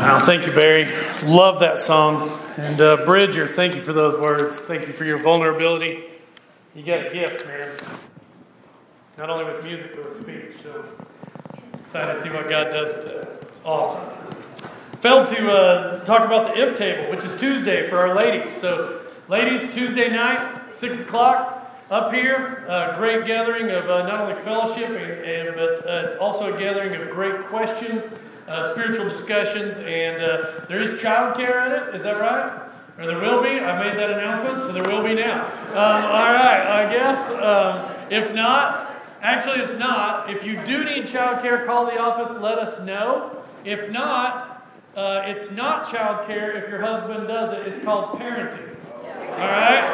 Wow, thank you, Barry. Love that song. And uh, Bridger, thank you for those words. Thank you for your vulnerability. You got a gift, man. Not only with music, but with speech. So excited to see what God does with it. It's awesome. Failed to uh, talk about the if table, which is Tuesday for our ladies. So, ladies, Tuesday night, 6 o'clock, up here. Great gathering of uh, not only fellowship, and, and but uh, it's also a gathering of great questions uh, spiritual discussions, and uh, there is childcare in it. Is that right? Or there will be. I made that announcement, so there will be now. Um, all right, I guess. Um, if not, actually, it's not. If you do need childcare, call the office. Let us know. If not, uh, it's not childcare. If your husband does it, it's called parenting. All right.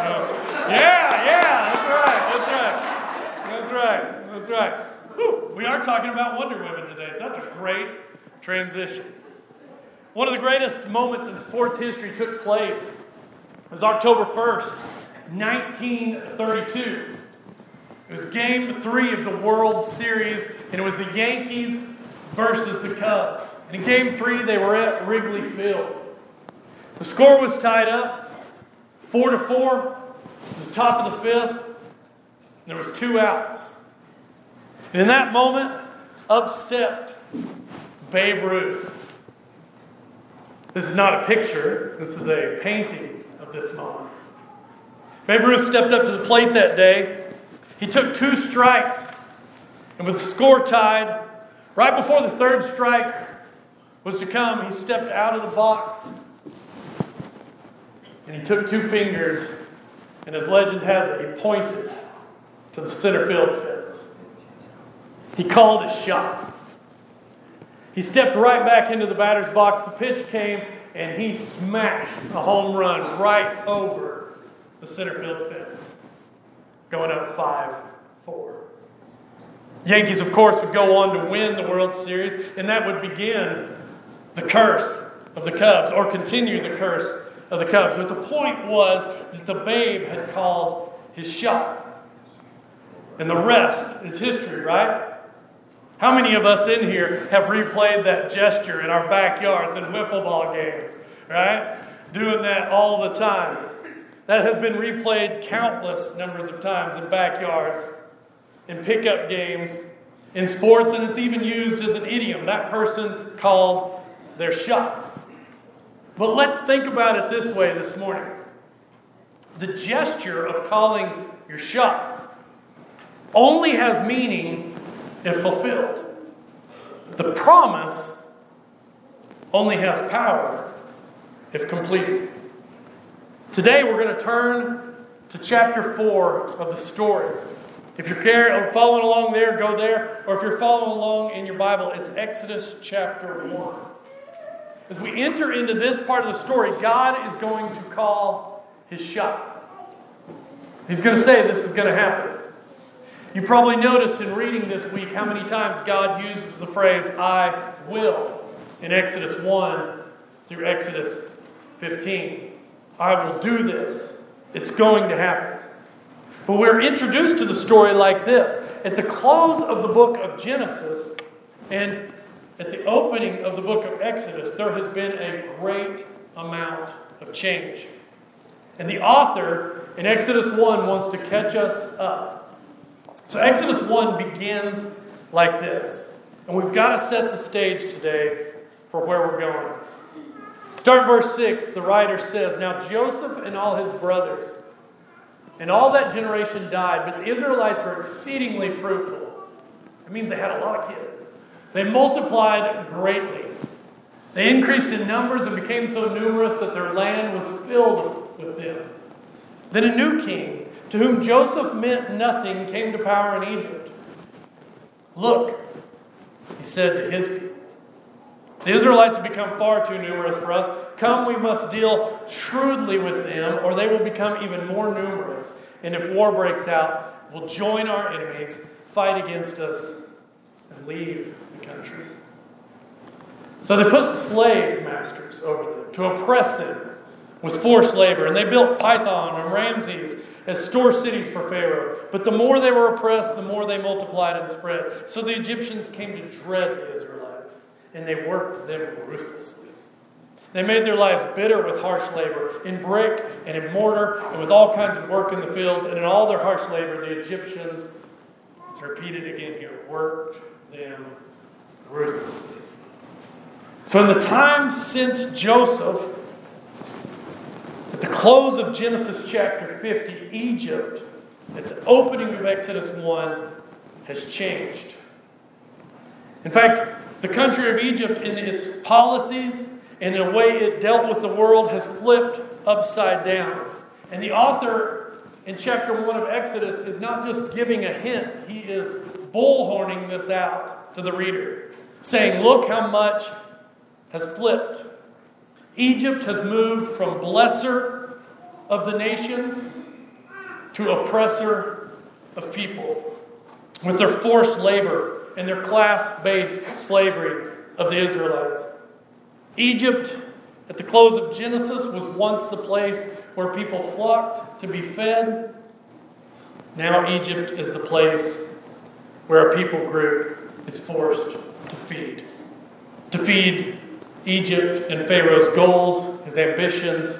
Uh, yeah, yeah, that's right. That's right. That's right. That's right. Whew, we are talking about Wonder Women today, so that's a great transition. One of the greatest moments in sports history took place. It was October 1st, 1932. It was game three of the World Series, and it was the Yankees versus the Cubs. And in game three, they were at Wrigley Field. The score was tied up, four to four. It was the top of the fifth. There was two outs. In that moment, up stepped Babe Ruth. This is not a picture, this is a painting of this moment. Babe Ruth stepped up to the plate that day. He took two strikes, and with the score tied, right before the third strike was to come, he stepped out of the box and he took two fingers, and as legend has it, he pointed to the center field fence. He called his shot. He stepped right back into the batter's box. The pitch came, and he smashed a home run right over the center field fence, going up 5 4. Yankees, of course, would go on to win the World Series, and that would begin the curse of the Cubs, or continue the curse of the Cubs. But the point was that the Babe had called his shot. And the rest is history, right? How many of us in here have replayed that gesture in our backyards and wiffle ball games, right? Doing that all the time. That has been replayed countless numbers of times in backyards, in pickup games, in sports, and it's even used as an idiom. That person called their shot. But let's think about it this way this morning the gesture of calling your shot only has meaning if fulfilled. The promise only has power if completed. Today we're going to turn to chapter 4 of the story. If you're uh, following along there, go there. Or if you're following along in your Bible, it's Exodus chapter 1. As we enter into this part of the story, God is going to call his shot. He's going to say this is going to happen. You probably noticed in reading this week how many times God uses the phrase, I will, in Exodus 1 through Exodus 15. I will do this. It's going to happen. But we're introduced to the story like this. At the close of the book of Genesis and at the opening of the book of Exodus, there has been a great amount of change. And the author in Exodus 1 wants to catch us up so Exodus 1 begins like this. And we've got to set the stage today for where we're going. Start verse 6, the writer says Now Joseph and all his brothers and all that generation died, but the Israelites were exceedingly fruitful. It means they had a lot of kids. They multiplied greatly. They increased in numbers and became so numerous that their land was filled with them. Then a new king to whom Joseph meant nothing, came to power in Egypt. Look, he said to his people, the Israelites have become far too numerous for us. Come, we must deal shrewdly with them, or they will become even more numerous. And if war breaks out, we'll join our enemies, fight against us, and leave the country. So they put slave masters over them to oppress them with forced labor. And they built Pithom and Ramses as store cities for Pharaoh. But the more they were oppressed, the more they multiplied and spread. So the Egyptians came to dread the Israelites. and they worked them ruthlessly. They made their lives bitter with harsh labor, in brick and in mortar, and with all kinds of work in the fields. And in all their harsh labor, the Egyptians, it's repeated again here, worked them ruthlessly. So, in the time since Joseph, at the close of Genesis chapter 50, Egypt, at the opening of Exodus 1, has changed. In fact, the country of Egypt, in its policies and the way it dealt with the world, has flipped upside down. And the author in chapter 1 of Exodus is not just giving a hint, he is bullhorning this out to the reader, saying, Look how much has flipped. Egypt has moved from blesser of the nations to oppressor of people with their forced labor and their class based slavery of the Israelites. Egypt, at the close of Genesis, was once the place where people flocked to be fed. Now, Egypt is the place where a people group is forced to feed. To feed Egypt and Pharaoh's goals, his ambitions,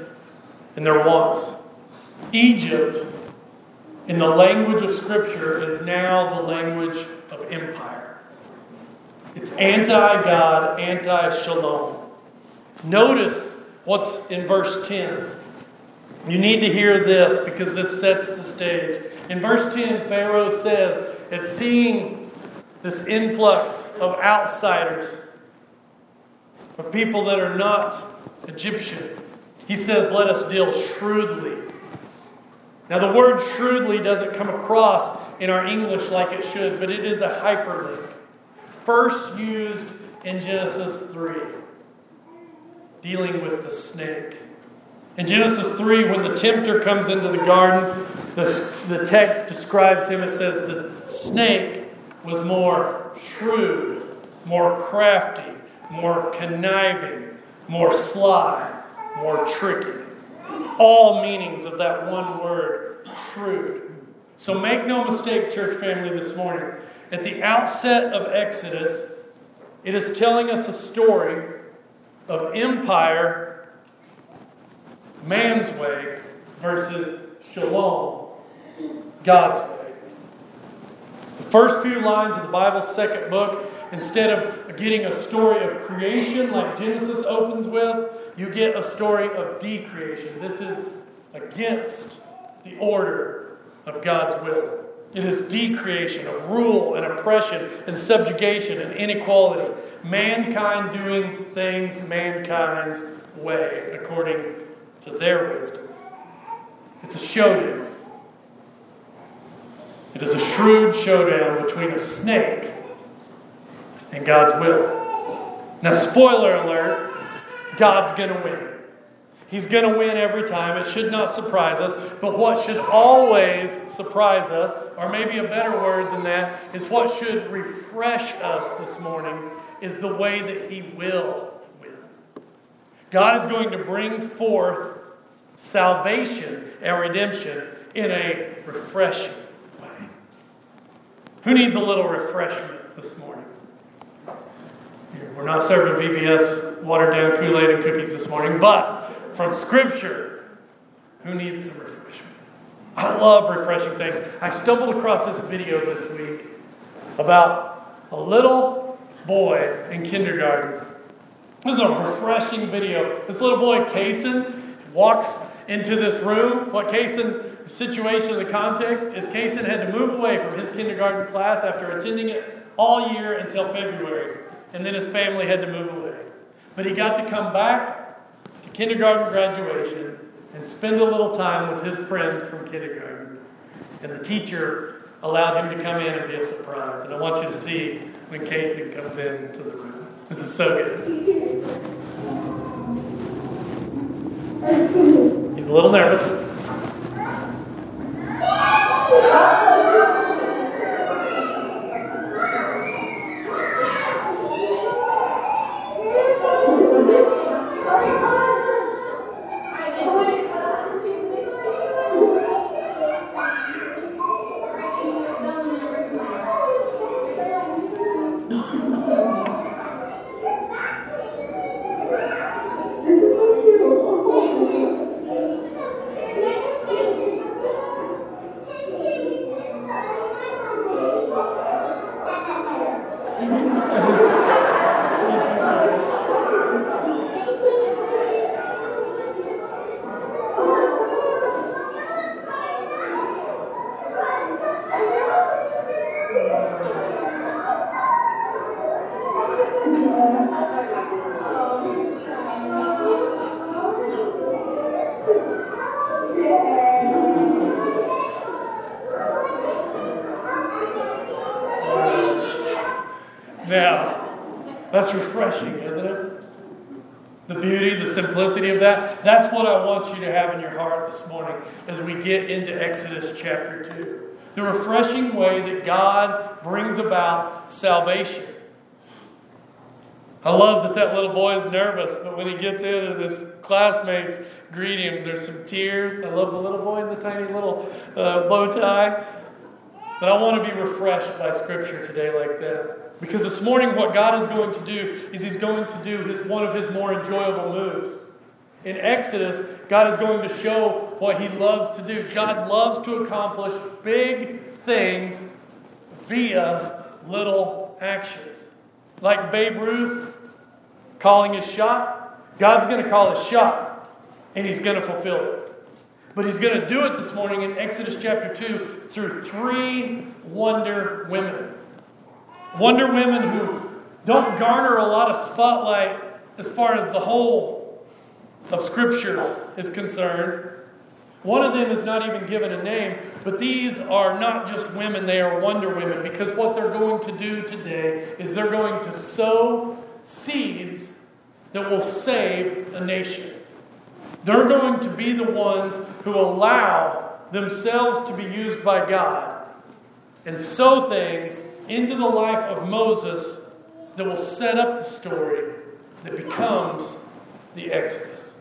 and their wants. Egypt, in the language of Scripture, is now the language of empire. It's anti God, anti shalom. Notice what's in verse 10. You need to hear this because this sets the stage. In verse 10, Pharaoh says, at seeing this influx of outsiders, of people that are not Egyptian, he says, let us deal shrewdly. Now, the word shrewdly doesn't come across in our English like it should, but it is a hyperlink. First used in Genesis 3 dealing with the snake. In Genesis 3, when the tempter comes into the garden, the, the text describes him. It says the snake was more shrewd, more crafty, more conniving, more sly, more tricky. All meanings of that one word, shrewd. So make no mistake, church family, this morning. At the outset of Exodus, it is telling us a story of empire, man's way, versus shalom, God's way. The first few lines of the Bible's second book, instead of getting a story of creation like Genesis opens with, you get a story of decreation. This is against the order of God's will. It is decreation of rule and oppression and subjugation and inequality. Mankind doing things mankind's way, according to their wisdom. It's a showdown. It is a shrewd showdown between a snake and God's will. Now, spoiler alert God's going to win. He's going to win every time. It should not surprise us. But what should always surprise us, or maybe a better word than that, is what should refresh us this morning, is the way that He will win. God is going to bring forth salvation and redemption in a refreshing way. Who needs a little refreshment this morning? We're not serving VBS watered down Kool Aid and cookies this morning, but from Scripture. Who needs some refreshment? I love refreshing things. I stumbled across this video this week about a little boy in kindergarten. This is a refreshing video. This little boy, Kason, walks into this room. What the situation, the context is Kason had to move away from his kindergarten class after attending it all year until February. And then his family had to move away. But he got to come back to kindergarten graduation and spend a little time with his friends from kindergarten. And the teacher allowed him to come in and be a surprise. And I want you to see when Casey comes into the room. This is so good. He's a little nervous. Now, that's refreshing, isn't it? The beauty, the simplicity of that. That's what I want you to have in your heart this morning as we get into Exodus chapter 2. The refreshing way that God brings about salvation. I love that that little boy is nervous, but when he gets in and his classmates greet him, there's some tears. I love the little boy in the tiny little uh, bow tie. But I want to be refreshed by Scripture today like that. Because this morning, what God is going to do is He's going to do his, one of His more enjoyable moves. In Exodus, God is going to show what He loves to do. God loves to accomplish big things via little actions. Like Babe Ruth calling his shot, God's going to call his shot, and He's going to fulfill it. But he's going to do it this morning in Exodus chapter 2 through three wonder women. Wonder women who don't garner a lot of spotlight as far as the whole of Scripture is concerned. One of them is not even given a name, but these are not just women, they are wonder women because what they're going to do today is they're going to sow seeds that will save a nation. They're going to be the ones who allow themselves to be used by God and sow things into the life of Moses that will set up the story that becomes the Exodus.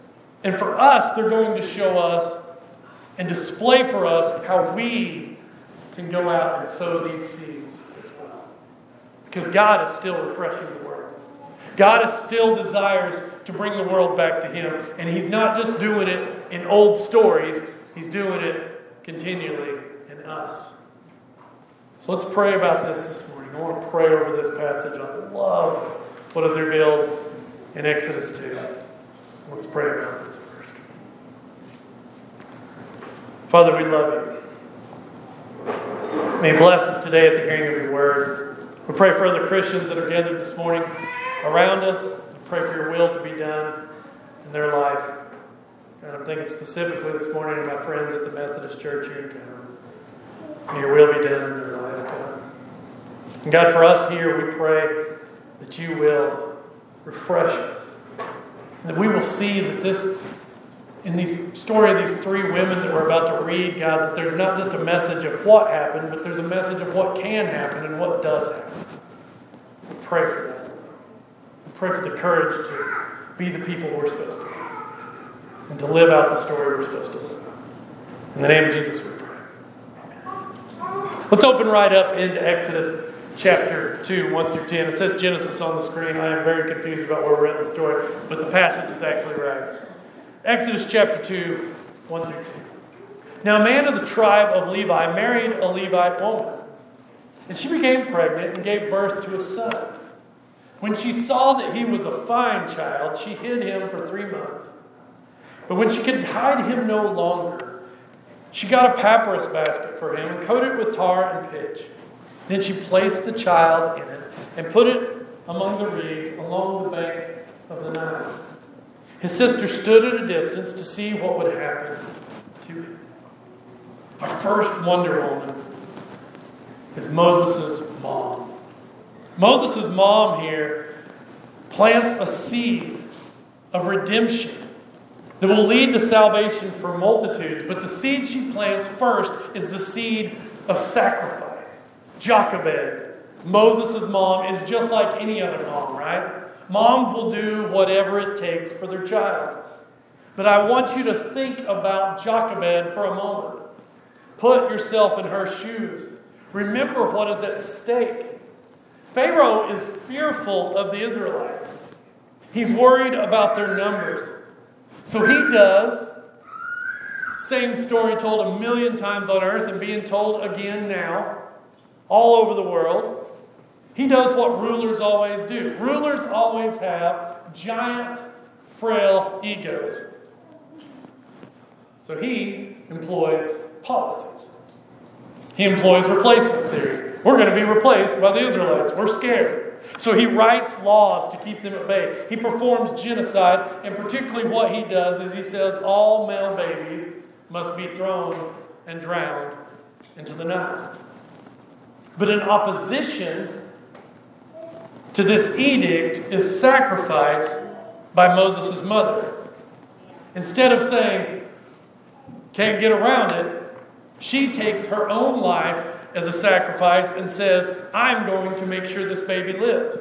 And for us, they're going to show us and display for us how we can go out and sow these seeds as well. Because God is still refreshing the world. God still desires to bring the world back to Him. And He's not just doing it in old stories, He's doing it continually in us. So let's pray about this this morning. I want to pray over this passage. I love what is revealed in Exodus 2. Let's pray about this first. Father, we love you. May you bless us today at the hearing of your word. We pray for other Christians that are gathered this morning around us. Pray for your will to be done in their life. And I'm thinking specifically this morning of my friends at the Methodist Church here in town. May your will be done in their life, God. And God, for us here, we pray that you will refresh us. That we will see that this, in this story of these three women that we're about to read, God, that there's not just a message of what happened, but there's a message of what can happen and what does happen. We pray for that. Pray for the courage to be the people we're supposed to be and to live out the story we're supposed to live. In the name of Jesus, we pray. Amen. Let's open right up into Exodus chapter 2, 1 through 10. It says Genesis on the screen. I am very confused about where we're at in the story, but the passage is actually right. Exodus chapter 2, 1 through 10. Now, a man of the tribe of Levi married a Levite woman, and she became pregnant and gave birth to a son. When she saw that he was a fine child, she hid him for three months. But when she could hide him no longer, she got a papyrus basket for him and coated it with tar and pitch. Then she placed the child in it and put it among the reeds along the bank of the Nile. His sister stood at a distance to see what would happen to him. Our first wonder woman is Moses' mom. Moses' mom here plants a seed of redemption that will lead to salvation for multitudes. But the seed she plants first is the seed of sacrifice. Jochebed, Moses' mom, is just like any other mom, right? Moms will do whatever it takes for their child. But I want you to think about Jochebed for a moment. Put yourself in her shoes. Remember what is at stake. Pharaoh is fearful of the Israelites. He's worried about their numbers. So he does, same story told a million times on earth and being told again now, all over the world. He does what rulers always do. Rulers always have giant, frail egos. So he employs policies. He employs replacement theory. We're going to be replaced by the Israelites. We're scared. So he writes laws to keep them at bay. He performs genocide, and particularly what he does is he says all male babies must be thrown and drowned into the Nile. But in opposition to this edict is sacrifice by Moses' mother. Instead of saying, can't get around it, she takes her own life as a sacrifice and says, I'm going to make sure this baby lives.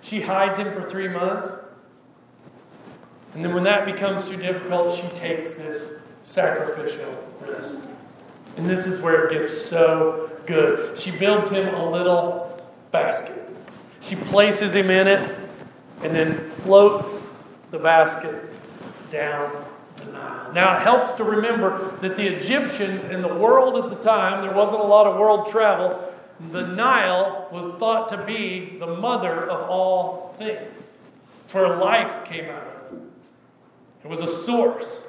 She hides him for three months. And then when that becomes too difficult, she takes this sacrificial risk. And this is where it gets so good. She builds him a little basket. She places him in it and then floats the basket down. Now, it helps to remember that the Egyptians in the world at the time, there wasn't a lot of world travel. The Nile was thought to be the mother of all things. It's where life came out of. It was a source.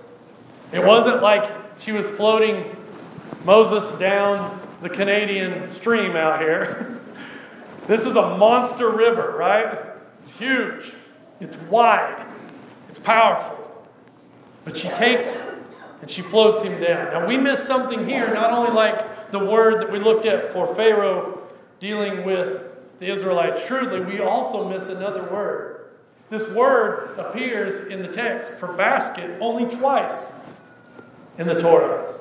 It wasn't like she was floating Moses down the Canadian stream out here. this is a monster river, right? It's huge, it's wide, it's powerful. But she takes and she floats him down. Now we miss something here, not only like the word that we looked at for Pharaoh dealing with the Israelites shrewdly, we also miss another word. This word appears in the text for basket only twice in the Torah.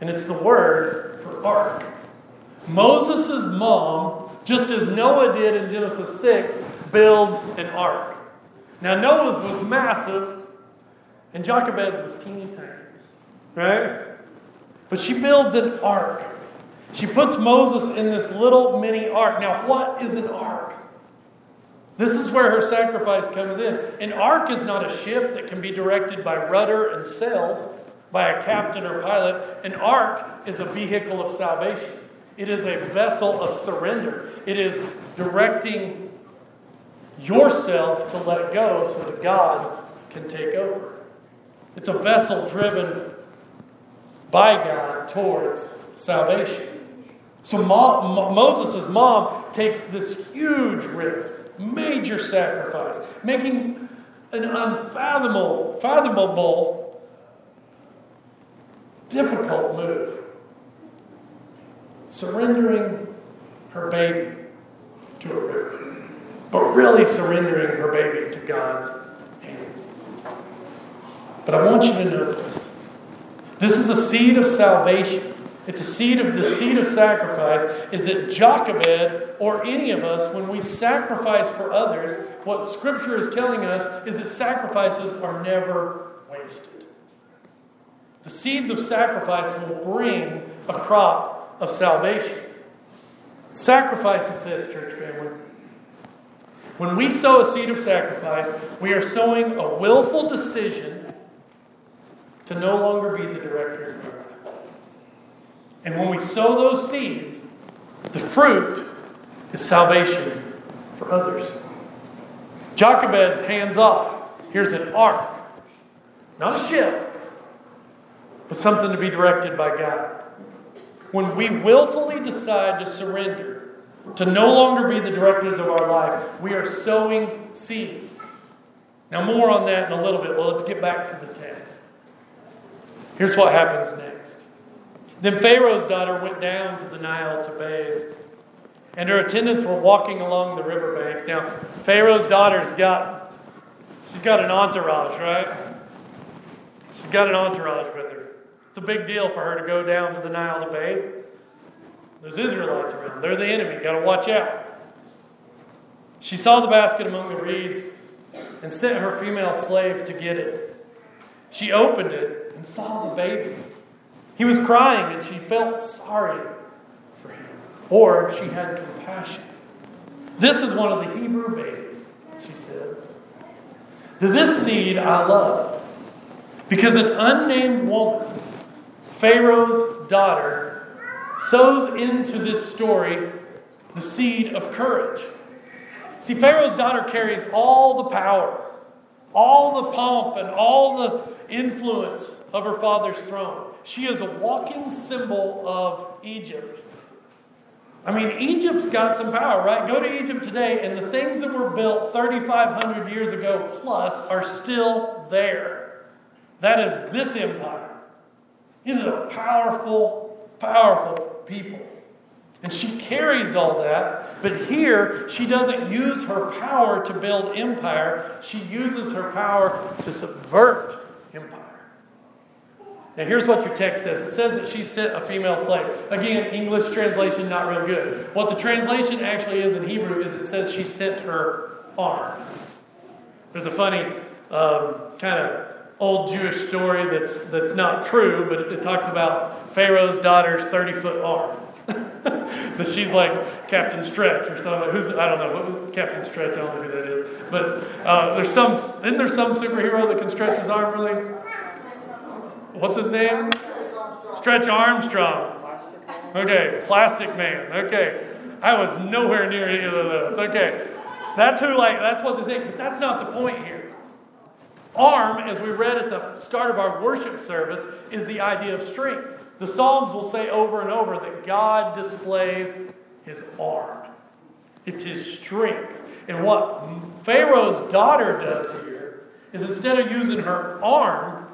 And it's the word for ark. Moses' mom, just as Noah did in Genesis 6, builds an ark. Now, Noah's was massive, and Jochebed's was teeny tiny. Right? But she builds an ark. She puts Moses in this little mini ark. Now, what is an ark? This is where her sacrifice comes in. An ark is not a ship that can be directed by rudder and sails by a captain or pilot. An ark is a vehicle of salvation, it is a vessel of surrender. It is directing yourself to let go so that God can take over. It's a vessel driven by God towards salvation. So Mo- Moses' mom takes this huge risk, major sacrifice, making an unfathomable, fathomable, difficult move. Surrendering her baby to a river, but really surrendering her baby to God's. But I want you to know this This is a seed of salvation. It's a seed of the seed of sacrifice. Is that Jochebed or any of us, when we sacrifice for others, what Scripture is telling us is that sacrifices are never wasted. The seeds of sacrifice will bring a crop of salvation. Sacrifice is this, church family. When we sow a seed of sacrifice, we are sowing a willful decision to no longer be the directors of our life. And when we sow those seeds, the fruit is salvation for others. Jochebed's hands off. Here's an ark, not a ship, but something to be directed by God. When we willfully decide to surrender, to no longer be the directors of our life, we are sowing seeds. Now, more on that in a little bit. Well, let's get back to the text. Here's what happens next. Then Pharaoh's daughter went down to the Nile to bathe, and her attendants were walking along the riverbank. Now, Pharaoh's daughter's got she's got an entourage, right? She's got an entourage with her. It's a big deal for her to go down to the Nile to bathe. There's Israelites around. They're the enemy. Got to watch out. She saw the basket among the reeds and sent her female slave to get it. She opened it and saw the baby. He was crying and she felt sorry for him, or she had compassion. This is one of the Hebrew babies, she said. This seed I love because an unnamed woman, Pharaoh's daughter, sows into this story the seed of courage. See, Pharaoh's daughter carries all the power, all the pomp, and all the influence of her father's throne. She is a walking symbol of Egypt. I mean, Egypt's got some power, right? Go to Egypt today, and the things that were built 3,500 years ago plus are still there. That is this empire. It is a powerful, powerful people. And she carries all that, but here she doesn't use her power to build empire, she uses her power to subvert. Now, here's what your text says it says that she sent a female slave. Again, English translation not real good. What the translation actually is in Hebrew is it says she sent her arm. There's a funny um, kind of old Jewish story that's, that's not true, but it, talks about Pharaoh's daughter's 30 foot arm. that she's like Captain Stretch or something. Who's I don't know what, Captain Stretch. I don't know who that is. But uh, there's some. Isn't there some superhero that can stretch his arm really? What's his name? Stretch Armstrong. Okay, Plastic Man. Okay, I was nowhere near any of those. Okay, that's who. Like that's what they think. But that's not the point here. Arm, as we read at the start of our worship service, is the idea of strength. The Psalms will say over and over that God displays his arm. It's his strength. And what Pharaoh's daughter does here is instead of using her arm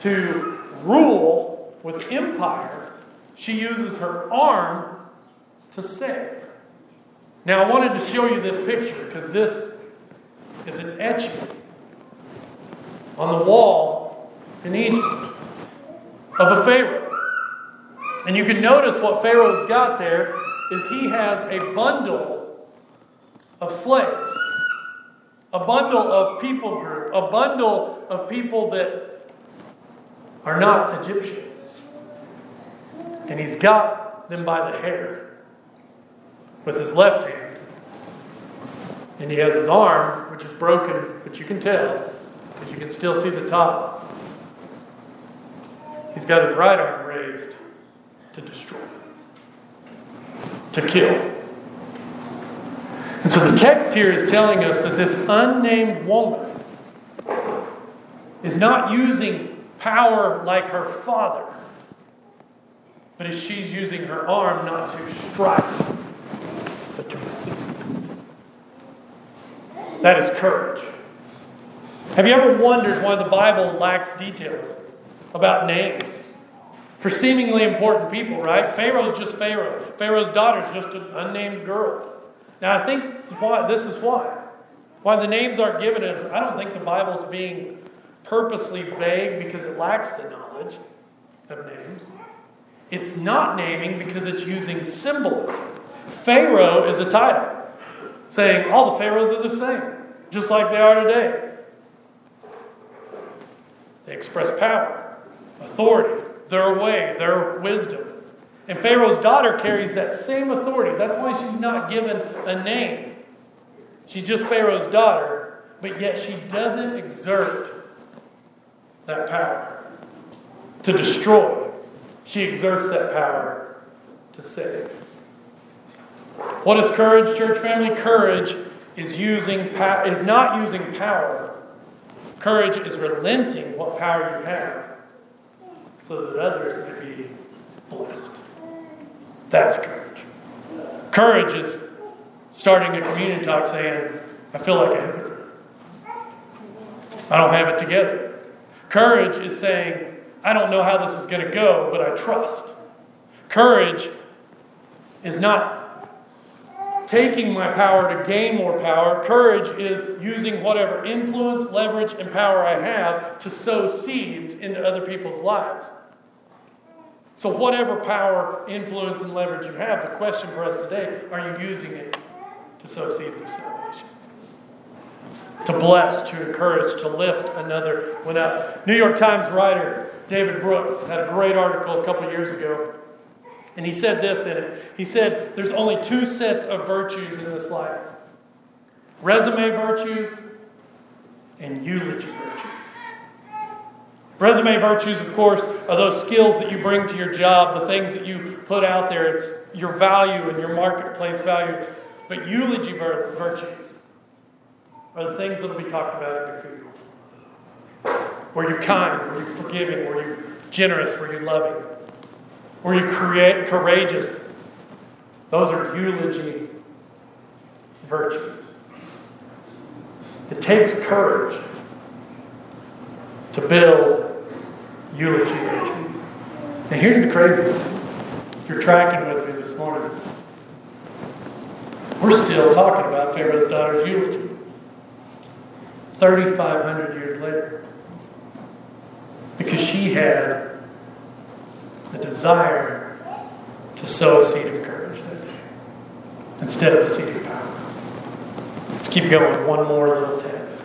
to rule with empire, she uses her arm to save. Now, I wanted to show you this picture because this is an etching on the wall in Egypt of a Pharaoh. And you can notice what Pharaoh's got there is he has a bundle of slaves, a bundle of people group, a bundle of people that are not Egyptian. And he's got them by the hair with his left hand. And he has his arm, which is broken, but you can tell because you can still see the top. He's got his right arm raised to destroy, to kill. And so the text here is telling us that this unnamed woman is not using power like her father. But as she's using her arm not to strike, but to receive. That is courage. Have you ever wondered why the Bible lacks details about names? For seemingly important people, right? Pharaoh's just Pharaoh. Pharaoh's daughter's just an unnamed girl. Now, I think this is why. Why the names aren't given is I don't think the Bible's being purposely vague because it lacks the knowledge of names. It's not naming because it's using symbolism. Pharaoh is a title, saying all the pharaohs are the same, just like they are today. They express power, authority, their way, their wisdom. And Pharaoh's daughter carries that same authority. That's why she's not given a name. She's just Pharaoh's daughter, but yet she doesn't exert that power to destroy. She exerts that power to save. What is courage, church family? Courage is using is not using power. Courage is relenting what power you have so that others may be blessed. That's courage. Courage is starting a community talk saying, I feel like a hypocrite. I don't have it together. Courage is saying, I don't know how this is going to go, but I trust. Courage is not taking my power to gain more power. Courage is using whatever influence, leverage, and power I have to sow seeds into other people's lives. So, whatever power, influence, and leverage you have, the question for us today are you using it to sow seeds salvation? To bless, to encourage, to lift another one up. New York Times writer David Brooks had a great article a couple years ago, and he said this in it. He said, There's only two sets of virtues in this life resume virtues and eulogy virtues. Resume virtues, of course, are those skills that you bring to your job, the things that you put out there. It's your value and your marketplace value. But eulogy virtues are the things that will be talked about at your funeral. Were you kind? Were you forgiving? Were you generous? Were you loving? Were you create, courageous? Those are eulogy virtues. It takes courage to build eulogy virtues. And here's the crazy thing. If you're tracking with me this morning, we're still talking about Pharaoh's daughter's eulogy. 3,500 years later. Because she had the desire to sow a seed of courage that day instead of a seed of power. Let's keep going. One more little text.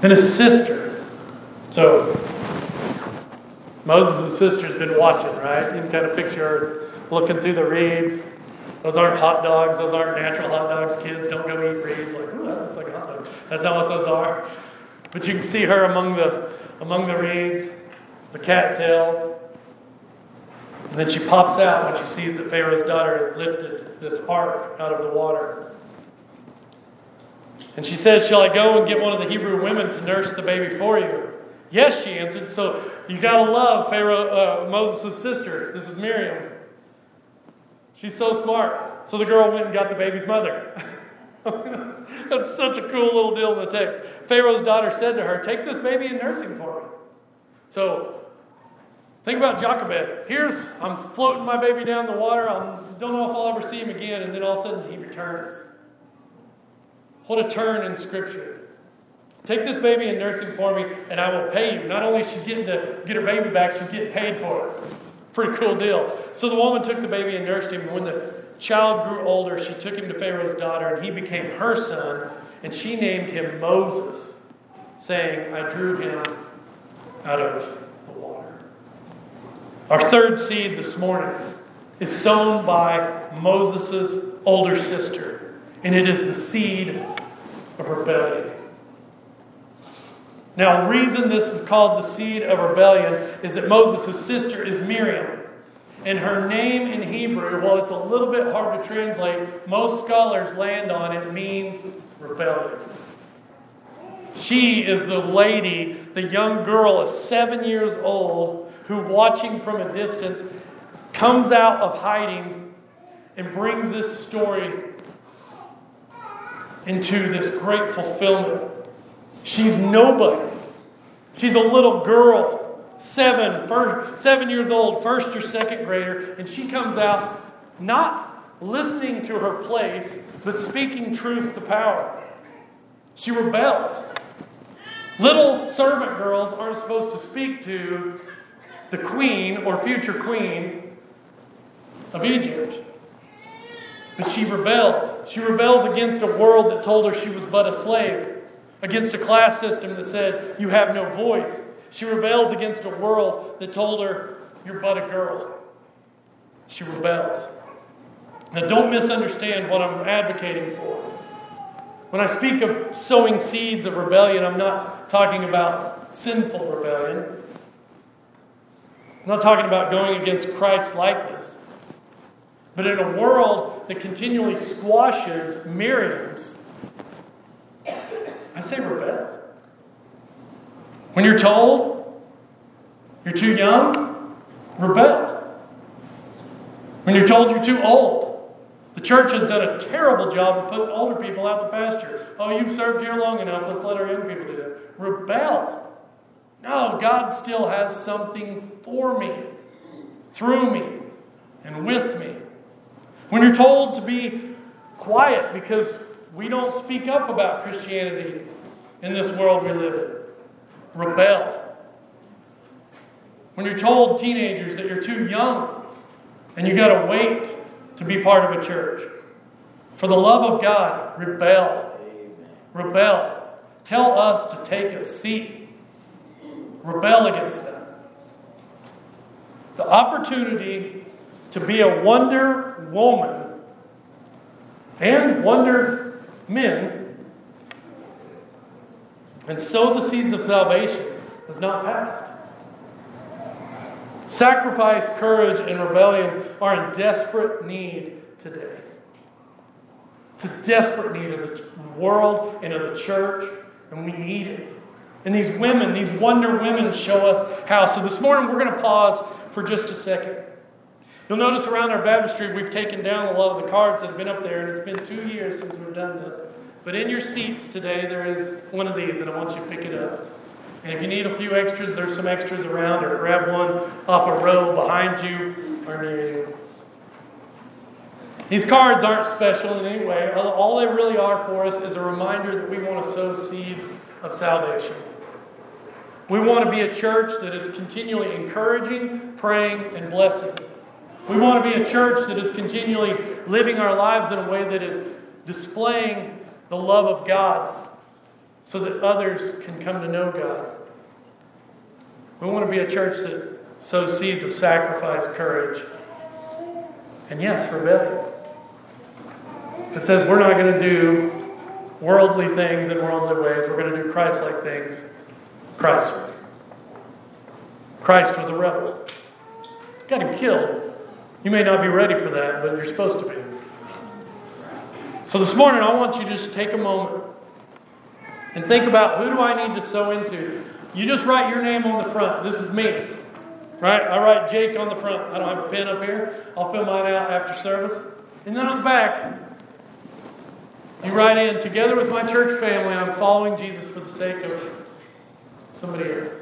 Then his sister. So Moses' sister's been watching, right? You can kind of picture her looking through the reeds. Those aren't hot dogs. Those aren't natural hot dogs. Kids don't go eat reeds. Like, ooh, that looks like a hot. That's not what those are. But you can see her among the among the reeds, the cattails. And then she pops out when she sees that Pharaoh's daughter has lifted this ark out of the water. And she says, Shall I go and get one of the Hebrew women to nurse the baby for you? Yes, she answered. So you got to love Pharaoh, uh, Moses' sister. This is Miriam. She's so smart. So the girl went and got the baby's mother. That's such a cool little deal in the text. Pharaoh's daughter said to her, Take this baby in nursing for me. So think about Jochebed. Here's, I'm floating my baby down the water. I don't know if I'll ever see him again. And then all of a sudden he returns. What a turn in Scripture. Take this baby and nurse him for me, and I will pay you. Not only is she getting to get her baby back, she's getting paid for it. Pretty cool deal. So the woman took the baby and nursed him. And when the child grew older, she took him to Pharaoh's daughter, and he became her son, and she named him Moses, saying, I drew him out of the water. Our third seed this morning is sown by Moses' older sister, and it is the seed of rebellion. Now, reason this is called the seed of rebellion is that Moses' sister is Miriam. And her name in Hebrew, while it's a little bit hard to translate, most scholars land on it means rebellion. She is the lady, the young girl, is seven years old, who, watching from a distance, comes out of hiding and brings this story into this great fulfillment. She's nobody. She's a little girl, seven, first, seven years old, first or second grader, and she comes out not listening to her place, but speaking truth to power. She rebels. Little servant girls aren't supposed to speak to the queen or future queen of Egypt. But she rebels. She rebels against a world that told her she was but a slave, against a class system that said, You have no voice. She rebels against a world that told her, You're but a girl. She rebels. Now, don't misunderstand what I'm advocating for. When I speak of sowing seeds of rebellion, I'm not talking about sinful rebellion. I'm not talking about going against Christ's likeness. But in a world that continually squashes Miriam's, I say rebel. When you're told you're too young, rebel. When you're told you're too old, the church has done a terrible job of putting older people out to pasture. Oh, you've served here long enough, let's let our young people do that. Rebel. No, God still has something for me, through me, and with me. When you're told to be quiet because we don't speak up about Christianity in this world we live in, rebel. When you're told, teenagers, that you're too young and you got to wait to be part of a church, for the love of God, rebel. Rebel. Tell us to take a seat. Rebel against them. The opportunity to be a wonder woman and wonder men and sow the seeds of salvation has not passed. Sacrifice, courage, and rebellion are in desperate need today. It's a desperate need of the world and of the church, and we need it. And these women, these wonder women, show us how. So this morning we're going to pause for just a second. You'll notice around our baptistry we've taken down a lot of the cards that have been up there, and it's been two years since we've done this. But in your seats today, there is one of these, and I want you to pick it up. And if you need a few extras, there's some extras around, or grab one off a row behind you or near you. These cards aren't special in any way. All they really are for us is a reminder that we want to sow seeds of salvation. We want to be a church that is continually encouraging, praying, and blessing. We want to be a church that is continually living our lives in a way that is displaying the love of God so that others can come to know God. We want to be a church that sows seeds of sacrifice, courage, and yes, rebellion. It says we're not going to do worldly things in worldly ways. We're going to do Christ like things Christ way. Christ was a rebel. Got him killed. You may not be ready for that, but you're supposed to be. So this morning, I want you to just take a moment and think about who do I need to sow into. You just write your name on the front. This is me. Right? I write Jake on the front. I don't have a pen up here. I'll fill mine out after service. And then on the back, you write in, together with my church family, I'm following Jesus for the sake of somebody else.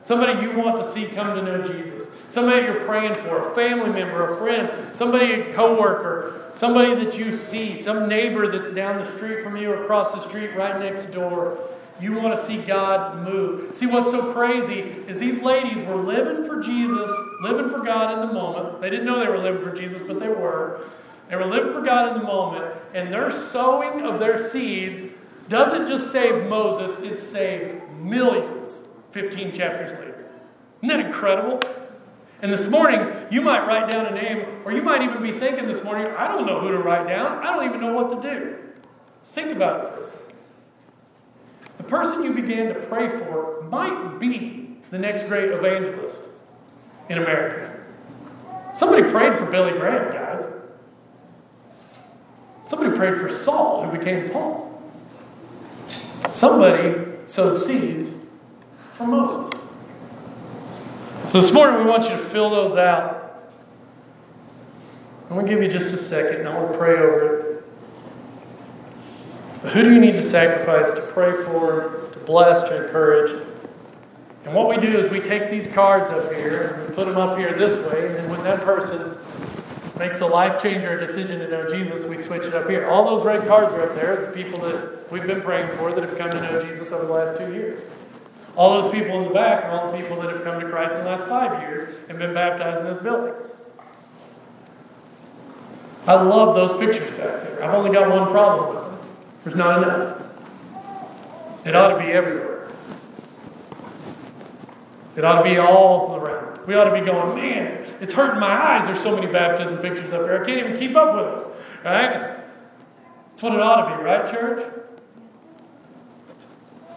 Somebody you want to see come to know Jesus. Somebody you're praying for, a family member, a friend, somebody, a coworker, somebody that you see, some neighbor that's down the street from you, across the street, right next door. You want to see God move. See, what's so crazy is these ladies were living for Jesus, living for God in the moment. They didn't know they were living for Jesus, but they were. They were living for God in the moment, and their sowing of their seeds doesn't just save Moses, it saves millions 15 chapters later. Isn't that incredible? And this morning, you might write down a name, or you might even be thinking this morning, I don't know who to write down. I don't even know what to do. Think about it for a second. The person you began to pray for might be the next great evangelist in America. Somebody prayed for Billy Graham, guys. Somebody prayed for Saul, who became Paul. Somebody sowed seeds for Moses. So this morning we want you to fill those out. I'm going to give you just a second and I want to pray over it. But who do you need to sacrifice to pray for, to bless, to encourage? And what we do is we take these cards up here and we put them up here this way, and then when that person makes a life changer decision to know Jesus, we switch it up here. All those red cards are up there as the people that we've been praying for that have come to know Jesus over the last two years. All those people in the back are all the people that have come to Christ in the last five years and been baptized in this building. I love those pictures back there. I've only got one problem with them. There's not enough. It ought to be everywhere. It ought to be all around. We ought to be going, man, it's hurting my eyes. There's so many baptism pictures up there. I can't even keep up with it. Right? That's what it ought to be, right, church?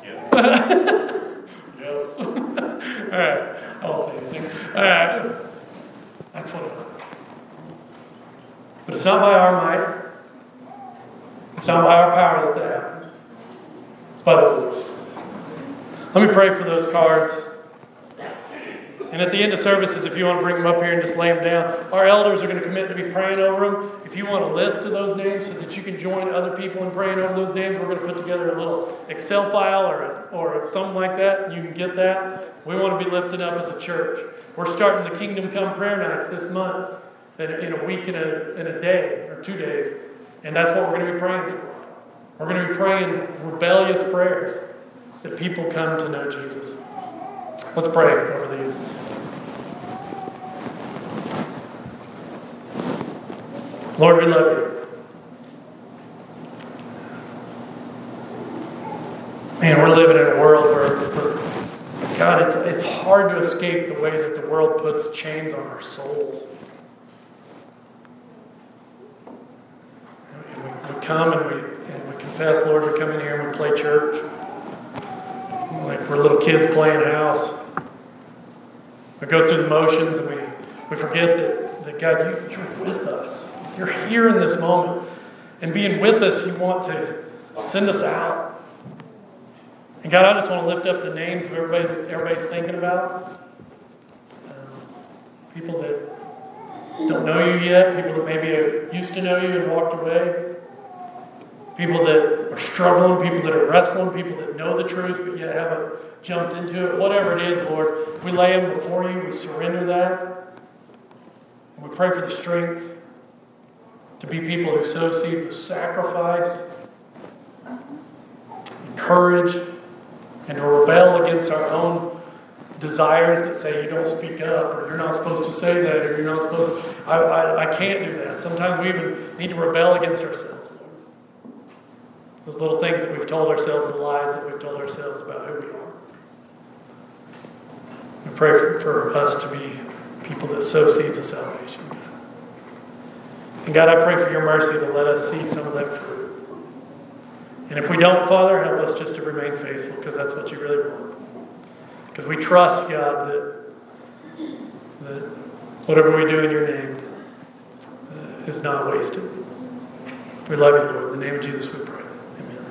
Yeah. All right. I won't say anything. All right. That's ought to be. But it's not by our might. It's not by our power that that happens. It's by the Lord's. Let me pray for those cards. And at the end of services, if you want to bring them up here and just lay them down, our elders are going to commit to be praying over them. If you want a list of those names so that you can join other people in praying over those names, we're going to put together a little Excel file or, or something like that. You can get that. We want to be lifted up as a church. We're starting the Kingdom Come prayer nights this month in a week and a, in a day or two days. And that's what we're going to be praying for. We're going to be praying rebellious prayers that people come to know Jesus. Let's pray over these. Lord, we love you. Man, we're living in a world where, where God, it's, it's hard to escape the way that the world puts chains on our souls. We, we come and we, and we confess, Lord, we come in here and we play church. Like we're little kids playing house. We go through the motions and we, we forget that, that God, you, you're with us. You're here in this moment. And being with us, you want to send us out. And God, I just want to lift up the names of everybody that everybody's thinking about. Um, people that don't know you yet, people that maybe used to know you and walked away, people that are struggling, people that are wrestling, people that know the truth but yet haven't jumped into it. Whatever it is, Lord, we lay them before you, we surrender that. And we pray for the strength to be people who sow seeds of sacrifice, courage, and to rebel against our own desires that say you don't speak up or you're not supposed to say that or you're not supposed to, I, I, I can't do that. Sometimes we even need to rebel against ourselves. Those little things that we've told ourselves, the lies that we've told ourselves about who we are. We pray for, for us to be people that sow seeds of salvation. And God, I pray for your mercy to let us see some of that fruit. And if we don't, Father, help us just to remain faithful because that's what you really want. Because we trust, God, that, that whatever we do in your name uh, is not wasted. We love you, Lord. In the name of Jesus, we pray. Amen.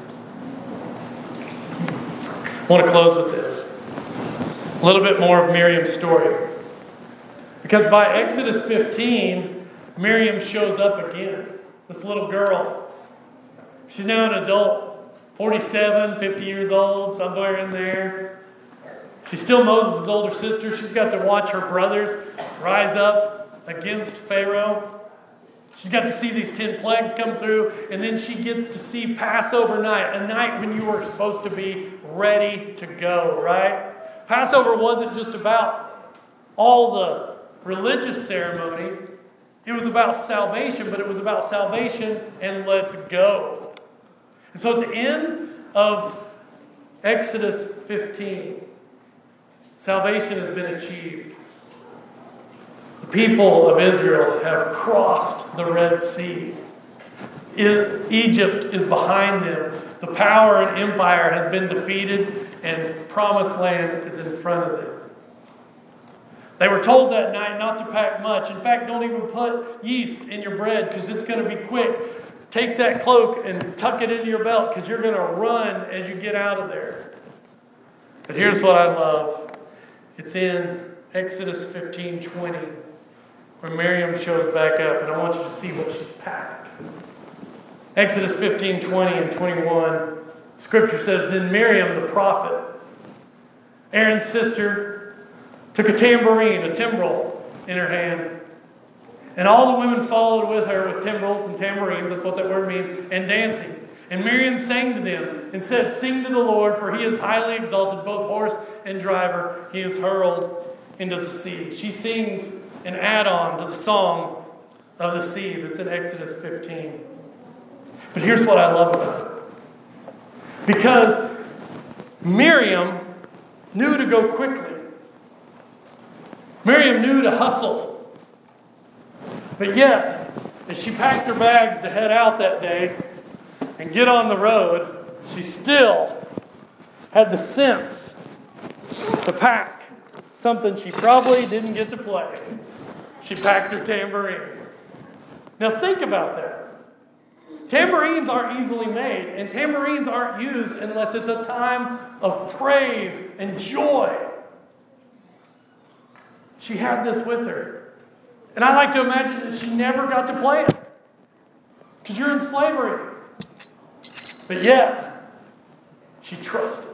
I want to close with this a little bit more of Miriam's story. Because by Exodus 15, Miriam shows up again. This little girl. She's now an adult, 47, 50 years old, somewhere in there. She's still Moses' older sister. She's got to watch her brothers rise up against Pharaoh. She's got to see these 10 plagues come through, and then she gets to see Passover night, a night when you were supposed to be ready to go, right? Passover wasn't just about all the religious ceremony, it was about salvation, but it was about salvation and let's go. And so at the end of Exodus 15, Salvation has been achieved. The people of Israel have crossed the Red Sea. Egypt is behind them. The power and empire has been defeated, and promised land is in front of them. They were told that night not to pack much. In fact, don't even put yeast in your bread because it's going to be quick. Take that cloak and tuck it into your belt because you're going to run as you get out of there. But here's what I love it's in Exodus 15 20, where Miriam shows back up, and I want you to see what she's packed. Exodus 15 20 and 21, scripture says, Then Miriam, the prophet, Aaron's sister, took a tambourine, a timbrel, in her hand. And all the women followed with her with timbrels and tambourines, that's what that word means, and dancing. And Miriam sang to them and said, Sing to the Lord, for he is highly exalted, both horse and driver. He is hurled into the sea. She sings an add on to the song of the sea that's in Exodus 15. But here's what I love about it because Miriam knew to go quickly, Miriam knew to hustle. But yet, as she packed her bags to head out that day, and get on the road, she still had the sense to pack something she probably didn't get to play. She packed her tambourine. Now, think about that. Tambourines aren't easily made, and tambourines aren't used unless it's a time of praise and joy. She had this with her. And I like to imagine that she never got to play it because you're in slavery. But yet, she trusted.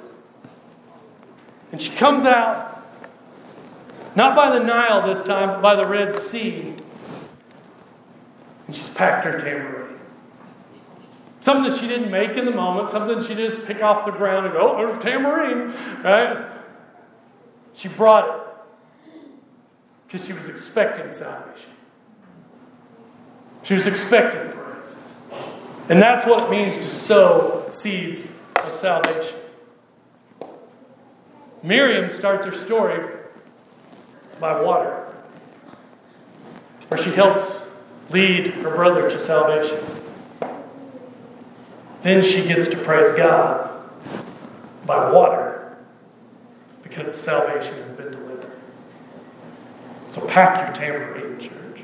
And she comes out, not by the Nile this time, but by the Red Sea. And she's packed her tambourine. Something that she didn't make in the moment, something she didn't just pick off the ground and go, oh, there's tambourine, right? She brought it because she was expecting salvation. She was expecting grace. and that's what it means to sow seeds of salvation. Miriam starts her story by water, where she helps lead her brother to salvation. Then she gets to praise God by water, because the salvation has been delivered. So pack your tambourine, church.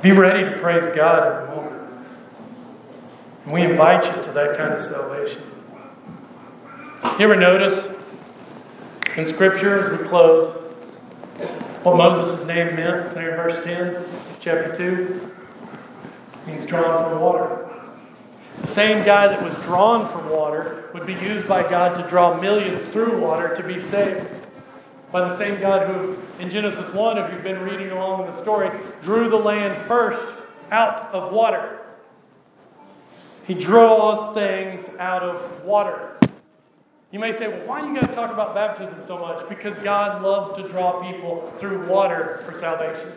Be ready to praise God in the moment. And we invite you to that kind of salvation. You ever notice in Scripture as we close what Moses' name meant there in verse 10, chapter 2? It means drawn from water. The same guy that was drawn from water would be used by God to draw millions through water to be saved. By the same God who, in Genesis 1, if you've been reading along in the story, drew the land first out of water. He draws things out of water. You may say, well, why do you guys talk about baptism so much? Because God loves to draw people through water for salvation.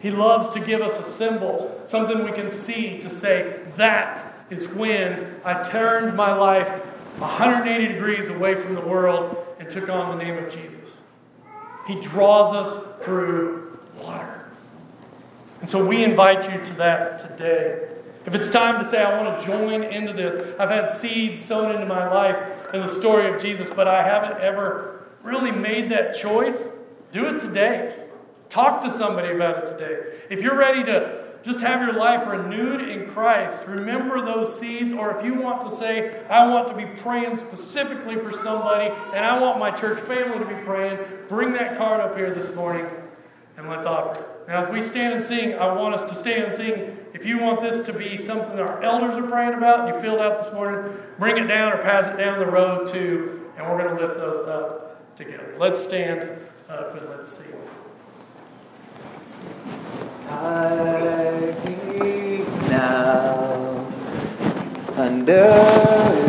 He loves to give us a symbol, something we can see to say, that is when I turned my life 180 degrees away from the world and took on the name of Jesus. He draws us through water. And so we invite you to that today. If it's time to say, I want to join into this, I've had seeds sown into my life in the story of Jesus, but I haven't ever really made that choice, do it today. Talk to somebody about it today. If you're ready to just have your life renewed in Christ, remember those seeds. Or if you want to say, I want to be praying specifically for somebody and I want my church family to be praying, bring that card up here this morning and let's offer it. Now, as we stand and sing, I want us to stand and sing. If you want this to be something our elders are praying about, you filled out this morning, bring it down or pass it down the road too, and we're going to lift those up together. Let's stand up and let's sing. Me now under